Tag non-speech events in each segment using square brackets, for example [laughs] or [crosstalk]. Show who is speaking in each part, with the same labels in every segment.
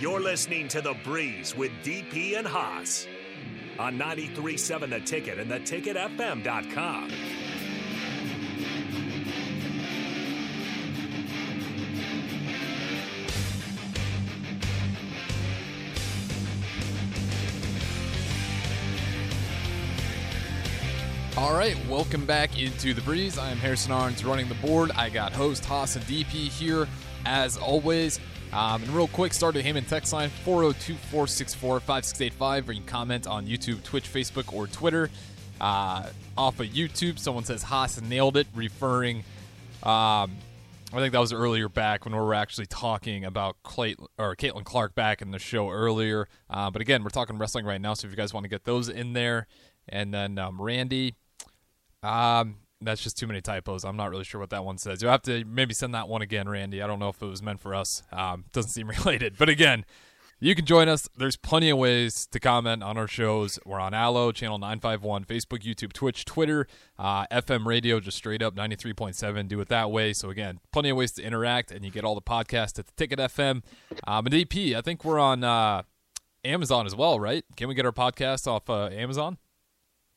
Speaker 1: You're listening to The Breeze with DP and Haas on 93.7 The Ticket and theticketfm.com.
Speaker 2: All right, welcome back into the breeze. I am Harrison Arns running the board. I got host Haas and DP here as always. Um, and real quick, start a Heyman text line 402 464 5685, or you can comment on YouTube, Twitch, Facebook, or Twitter. Uh, off of YouTube, someone says Haas nailed it, referring. Um, I think that was earlier back when we were actually talking about Clay, or Caitlin Clark back in the show earlier. Uh, but again, we're talking wrestling right now, so if you guys want to get those in there. And then um, Randy, um, that's just too many typos. I'm not really sure what that one says. You'll have to maybe send that one again, Randy. I don't know if it was meant for us. Um, [laughs] doesn't seem [laughs] related. But again, you can join us. There's plenty of ways to comment on our shows. We're on Allo, Channel 951, Facebook, YouTube, Twitch, Twitter, uh, FM radio, just straight up 93.7. Do it that way. So, again, plenty of ways to interact, and you get all the podcasts at the Ticket FM. Um, and DP, I think we're on uh, Amazon as well, right? Can we get our podcast off uh, Amazon?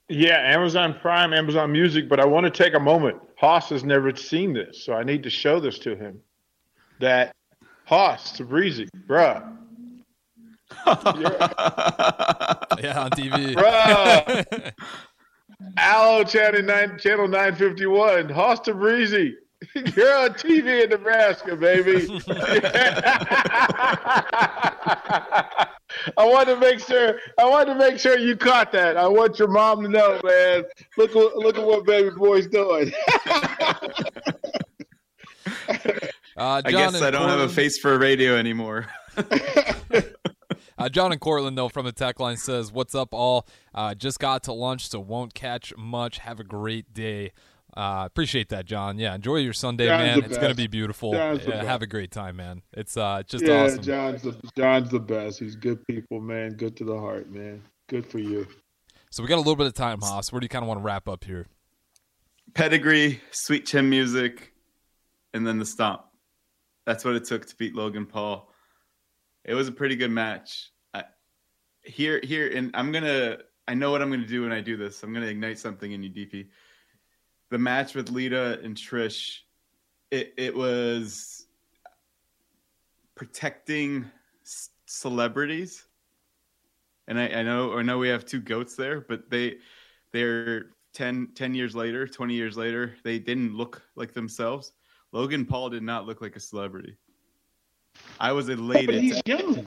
Speaker 3: Yeah, Amazon Prime, Amazon Music, but I want to take a moment. Haas has never seen this, so I need to show this to him. That Haas, Tabrizi, bruh. [laughs]
Speaker 2: yeah, on TV. [laughs]
Speaker 3: Bruh. Allo channel nine channel nine fifty one. Haas Tabrizi. [laughs] You're on TV in Nebraska, baby. I want to make sure. I want to make sure you caught that. I want your mom to know, man. Look, look at what baby boy's doing. [laughs]
Speaker 2: Uh,
Speaker 4: I guess I don't
Speaker 2: Cortland,
Speaker 4: have a face for radio anymore. [laughs]
Speaker 2: uh, John and Cortland, though, from the tech line says, What's up, all? Uh, just got to lunch, so won't catch much. Have a great day. Uh, appreciate that, John. Yeah, enjoy your Sunday,
Speaker 3: John's
Speaker 2: man. It's going to be beautiful. Yeah, have a great time, man. It's uh, just
Speaker 3: yeah,
Speaker 2: awesome.
Speaker 3: John's the John's the best. He's good people, man. Good to the heart, man. Good for you.
Speaker 2: So we got a little bit of time, Haas. Where do you kind of want to wrap up here?
Speaker 4: Pedigree, sweet chin music, and then the stomp. That's what it took to beat Logan Paul. It was a pretty good match. I, here, here, and I'm gonna. I know what I'm gonna do when I do this. I'm gonna ignite something in you, DP. The match with Lita and Trish, it it was protecting c- celebrities, and I, I know I know we have two goats there, but they they're 10, 10 years later, 20 years later, they didn't look like themselves. Logan Paul did not look like a celebrity. I was elated.
Speaker 3: But he's
Speaker 4: to-
Speaker 3: young.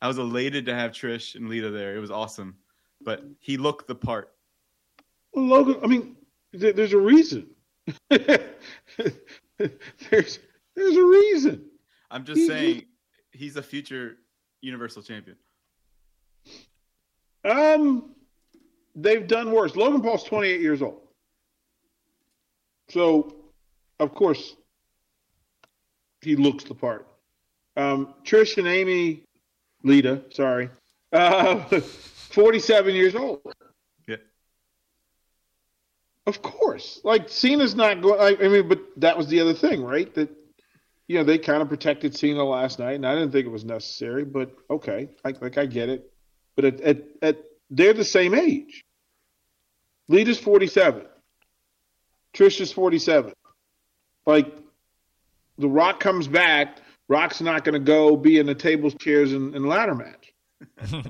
Speaker 4: I was elated to have Trish and Lita there. It was awesome. But he looked the part.
Speaker 3: Well, Logan, I mean, there's a reason. [laughs] there's there's a reason.
Speaker 4: I'm just
Speaker 3: He-
Speaker 4: saying he's a future Universal Champion.
Speaker 3: Um, they've done worse. Logan Paul's 28 years old, so of course he looks the part. Um, Trish and Amy, Lita, sorry, uh, [laughs] 47 years old. Of course, like Cena's not going. I, I mean, but that was the other thing, right? That you know they kind of protected Cena last night, and I didn't think it was necessary. But okay, like like I get it. But at at, at they're the same age. Lita's forty seven. Trish is forty seven. Like the Rock comes back, Rock's not going to go be in the tables, chairs, and, and ladder match. [laughs]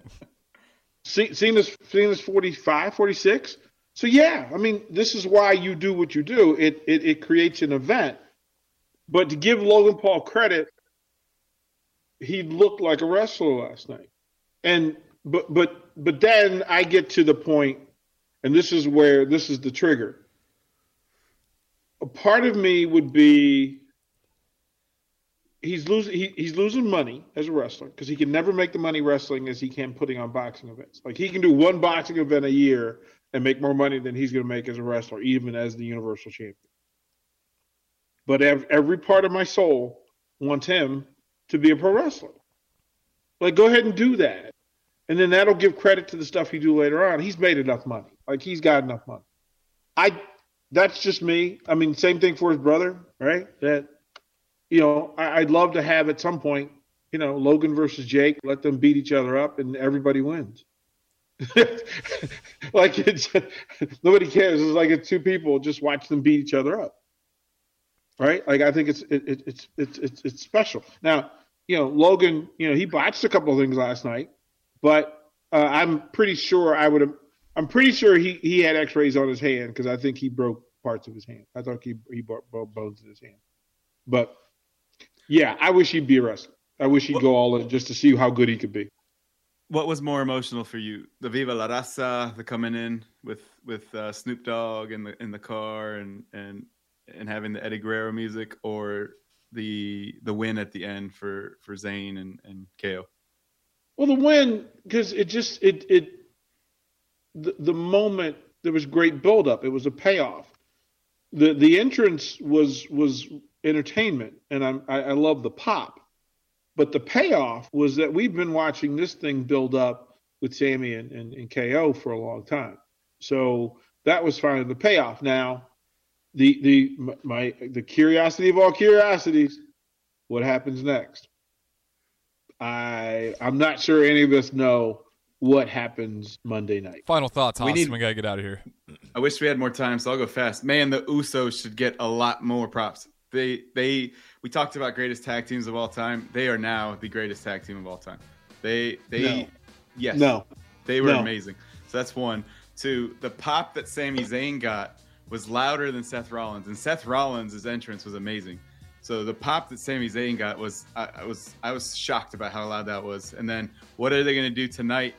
Speaker 3: Ce- Cena's Cena's 45, 46. So yeah, I mean, this is why you do what you do. It it, it creates an event. But to give Logan Paul credit, he looked like a wrestler last night. And but but but then I get to the point, and this is where this is the trigger. A part of me would be he's losing he, he's losing money as a wrestler because he can never make the money wrestling as he can putting on boxing events. Like he can do one boxing event a year and make more money than he's going to make as a wrestler, even as the Universal Champion. But ev- every part of my soul wants him to be a pro wrestler. Like, go ahead and do that, and then that'll give credit to the stuff he do later on. He's made enough money. Like he's got enough money. I. That's just me. I mean, same thing for his brother, right? That you know, I, I'd love to have at some point you know, Logan versus Jake, let them beat each other up, and everybody wins. [laughs] like it's nobody cares. It's like it's two people just watch them beat each other up, right? Like I think it's it, it, it's it's it's it's special. Now you know Logan, you know he botched a couple of things last night, but uh, I'm pretty sure I would have. I'm pretty sure he he had X-rays on his hand because I think he broke parts of his hand. I thought he he broke bones in his hand, but yeah, I wish he'd be a wrestler. I wish he'd go all in just to see how good he could be
Speaker 4: what was more emotional for you? The Viva la Raza, the coming in with with uh, Snoop Dogg in the in the car and and and having the Eddie Guerrero music, or the the win at the end for for Zayn and and KO.
Speaker 3: Well, the win because it just it it the, the moment there was great buildup. It was a payoff. the The entrance was was entertainment, and I'm, I, I love the pop but the payoff was that we've been watching this thing build up with Sami and, and, and KO for a long time. So that was finally the payoff. Now, the the my the curiosity of all curiosities, what happens next? I I'm not sure any of us know what happens Monday night.
Speaker 2: Final thoughts, Austin. We, need, we gotta get out of here.
Speaker 4: I wish we had more time, so I'll go fast. Man, the Usos should get a lot more props. They they we talked about greatest tag teams of all time. They are now the greatest tag team of all time. They they no. yes
Speaker 3: no
Speaker 4: they were
Speaker 3: no.
Speaker 4: amazing. So that's one. Two, the pop that Sami Zayn got was louder than Seth Rollins, and Seth Rollins' entrance was amazing. So the pop that Sami Zayn got was I, I was I was shocked about how loud that was. And then what are they going to do tonight?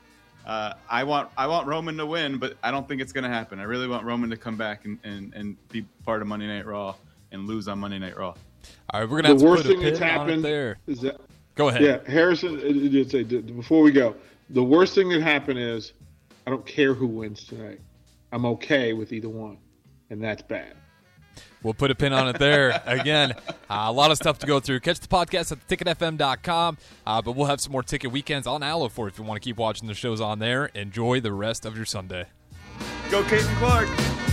Speaker 4: Uh, I want I want Roman to win, but I don't think it's going to happen. I really want Roman to come back and, and, and be part of Monday Night Raw and lose on Monday Night Raw.
Speaker 2: All right, we're gonna have
Speaker 3: the
Speaker 2: to
Speaker 3: worst
Speaker 2: put
Speaker 3: thing that's happened
Speaker 2: there.
Speaker 3: Is that,
Speaker 2: go ahead.
Speaker 3: Yeah, Harrison. Just say before we go, the worst thing that happened is I don't care who wins tonight. I'm okay with either one, and that's bad.
Speaker 2: We'll put a pin on it there. [laughs] Again, uh, a lot of stuff to go through. Catch the podcast at ticketfm.com, uh, but we'll have some more ticket weekends on Allo for if you want to keep watching the shows on there. Enjoy the rest of your Sunday.
Speaker 4: Go, Caitlin Clark.